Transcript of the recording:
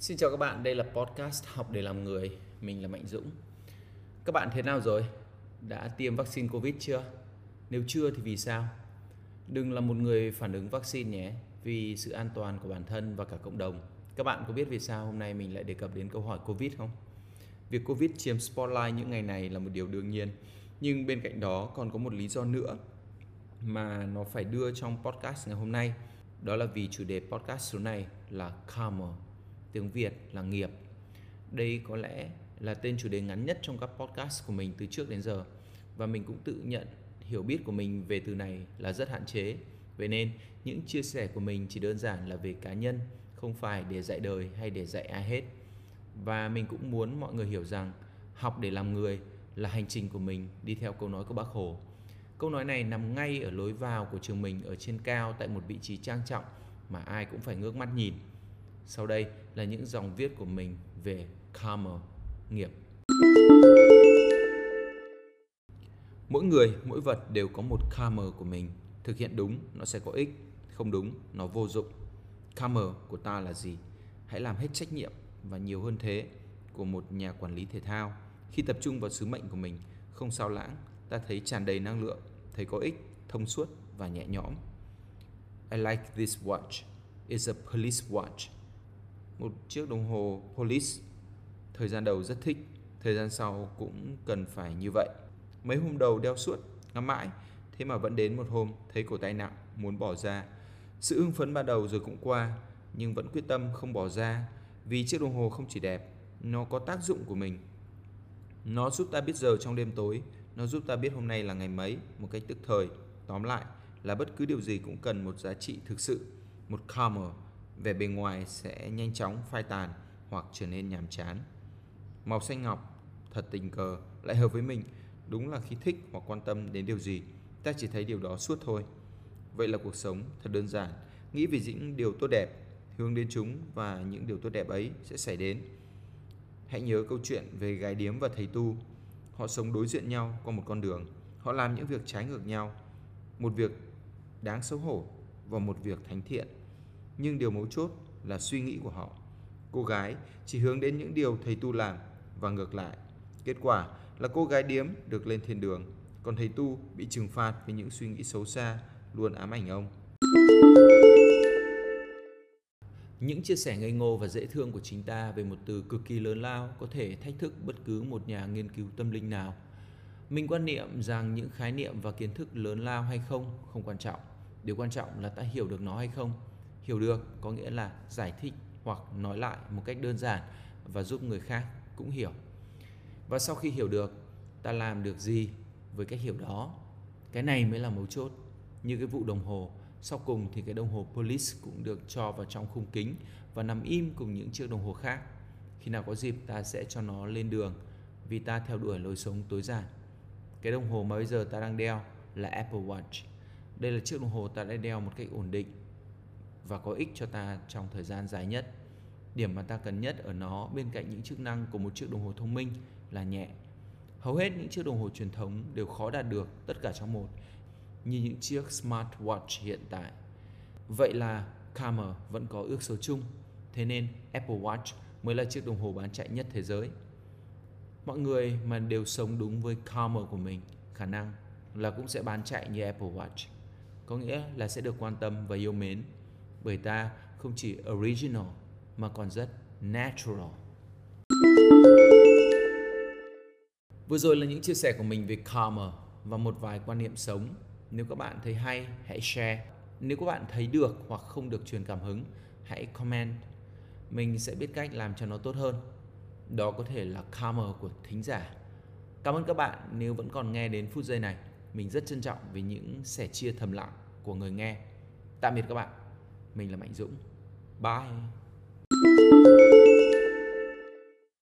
Xin chào các bạn, đây là podcast Học để làm người. Mình là Mạnh Dũng. Các bạn thế nào rồi? Đã tiêm vaccine Covid chưa? Nếu chưa thì vì sao? Đừng là một người phản ứng vaccine nhé, vì sự an toàn của bản thân và cả cộng đồng. Các bạn có biết vì sao hôm nay mình lại đề cập đến câu hỏi Covid không? Việc Covid chiếm spotlight những ngày này là một điều đương nhiên, nhưng bên cạnh đó còn có một lý do nữa mà nó phải đưa trong podcast ngày hôm nay. Đó là vì chủ đề podcast số này là Karma tiếng Việt là nghiệp. Đây có lẽ là tên chủ đề ngắn nhất trong các podcast của mình từ trước đến giờ và mình cũng tự nhận hiểu biết của mình về từ này là rất hạn chế. Vậy nên những chia sẻ của mình chỉ đơn giản là về cá nhân, không phải để dạy đời hay để dạy ai hết. Và mình cũng muốn mọi người hiểu rằng học để làm người là hành trình của mình đi theo câu nói của bác Hồ. Câu nói này nằm ngay ở lối vào của trường mình ở trên cao tại một vị trí trang trọng mà ai cũng phải ngước mắt nhìn. Sau đây là những dòng viết của mình về karma, nghiệp. Mỗi người, mỗi vật đều có một karma của mình. Thực hiện đúng, nó sẽ có ích. Không đúng, nó vô dụng. Karma của ta là gì? Hãy làm hết trách nhiệm và nhiều hơn thế của một nhà quản lý thể thao. Khi tập trung vào sứ mệnh của mình, không sao lãng, ta thấy tràn đầy năng lượng, thấy có ích, thông suốt và nhẹ nhõm. I like this watch. It's a police watch một chiếc đồng hồ Police. Thời gian đầu rất thích, thời gian sau cũng cần phải như vậy. Mấy hôm đầu đeo suốt, ngắm mãi, thế mà vẫn đến một hôm thấy cổ tay nặng, muốn bỏ ra. Sự hưng phấn ban đầu rồi cũng qua, nhưng vẫn quyết tâm không bỏ ra vì chiếc đồng hồ không chỉ đẹp, nó có tác dụng của mình. Nó giúp ta biết giờ trong đêm tối, nó giúp ta biết hôm nay là ngày mấy một cách tức thời. Tóm lại là bất cứ điều gì cũng cần một giá trị thực sự, một karma, vẻ bề ngoài sẽ nhanh chóng phai tàn hoặc trở nên nhàm chán. Màu xanh ngọc thật tình cờ lại hợp với mình, đúng là khi thích hoặc quan tâm đến điều gì, ta chỉ thấy điều đó suốt thôi. Vậy là cuộc sống thật đơn giản, nghĩ về những điều tốt đẹp, hướng đến chúng và những điều tốt đẹp ấy sẽ xảy đến. Hãy nhớ câu chuyện về gái điếm và thầy tu. Họ sống đối diện nhau qua một con đường. Họ làm những việc trái ngược nhau. Một việc đáng xấu hổ và một việc thánh thiện nhưng điều mấu chốt là suy nghĩ của họ. Cô gái chỉ hướng đến những điều thầy tu làm và ngược lại. Kết quả là cô gái điếm được lên thiên đường, còn thầy tu bị trừng phạt vì những suy nghĩ xấu xa luôn ám ảnh ông. Những chia sẻ ngây ngô và dễ thương của chính ta về một từ cực kỳ lớn lao có thể thách thức bất cứ một nhà nghiên cứu tâm linh nào. Mình quan niệm rằng những khái niệm và kiến thức lớn lao hay không không quan trọng. Điều quan trọng là ta hiểu được nó hay không hiểu được, có nghĩa là giải thích hoặc nói lại một cách đơn giản và giúp người khác cũng hiểu. Và sau khi hiểu được, ta làm được gì với cách hiểu đó? Cái này mới là mấu chốt. Như cái vụ đồng hồ, sau cùng thì cái đồng hồ police cũng được cho vào trong khung kính và nằm im cùng những chiếc đồng hồ khác. Khi nào có dịp, ta sẽ cho nó lên đường vì ta theo đuổi lối sống tối giản. Cái đồng hồ mà bây giờ ta đang đeo là Apple Watch. Đây là chiếc đồng hồ ta đã đeo một cách ổn định và có ích cho ta trong thời gian dài nhất. Điểm mà ta cần nhất ở nó bên cạnh những chức năng của một chiếc đồng hồ thông minh là nhẹ. Hầu hết những chiếc đồng hồ truyền thống đều khó đạt được tất cả trong một, như những chiếc smartwatch hiện tại. Vậy là Karma vẫn có ước số chung, thế nên Apple Watch mới là chiếc đồng hồ bán chạy nhất thế giới. Mọi người mà đều sống đúng với Karma của mình, khả năng là cũng sẽ bán chạy như Apple Watch. Có nghĩa là sẽ được quan tâm và yêu mến bởi ta không chỉ original mà còn rất natural. Vừa rồi là những chia sẻ của mình về karma và một vài quan niệm sống. Nếu các bạn thấy hay, hãy share. Nếu các bạn thấy được hoặc không được truyền cảm hứng, hãy comment. Mình sẽ biết cách làm cho nó tốt hơn. Đó có thể là karma của thính giả. Cảm ơn các bạn nếu vẫn còn nghe đến phút giây này. Mình rất trân trọng vì những sẻ chia thầm lặng của người nghe. Tạm biệt các bạn. Mình là Mạnh Dũng. Bye.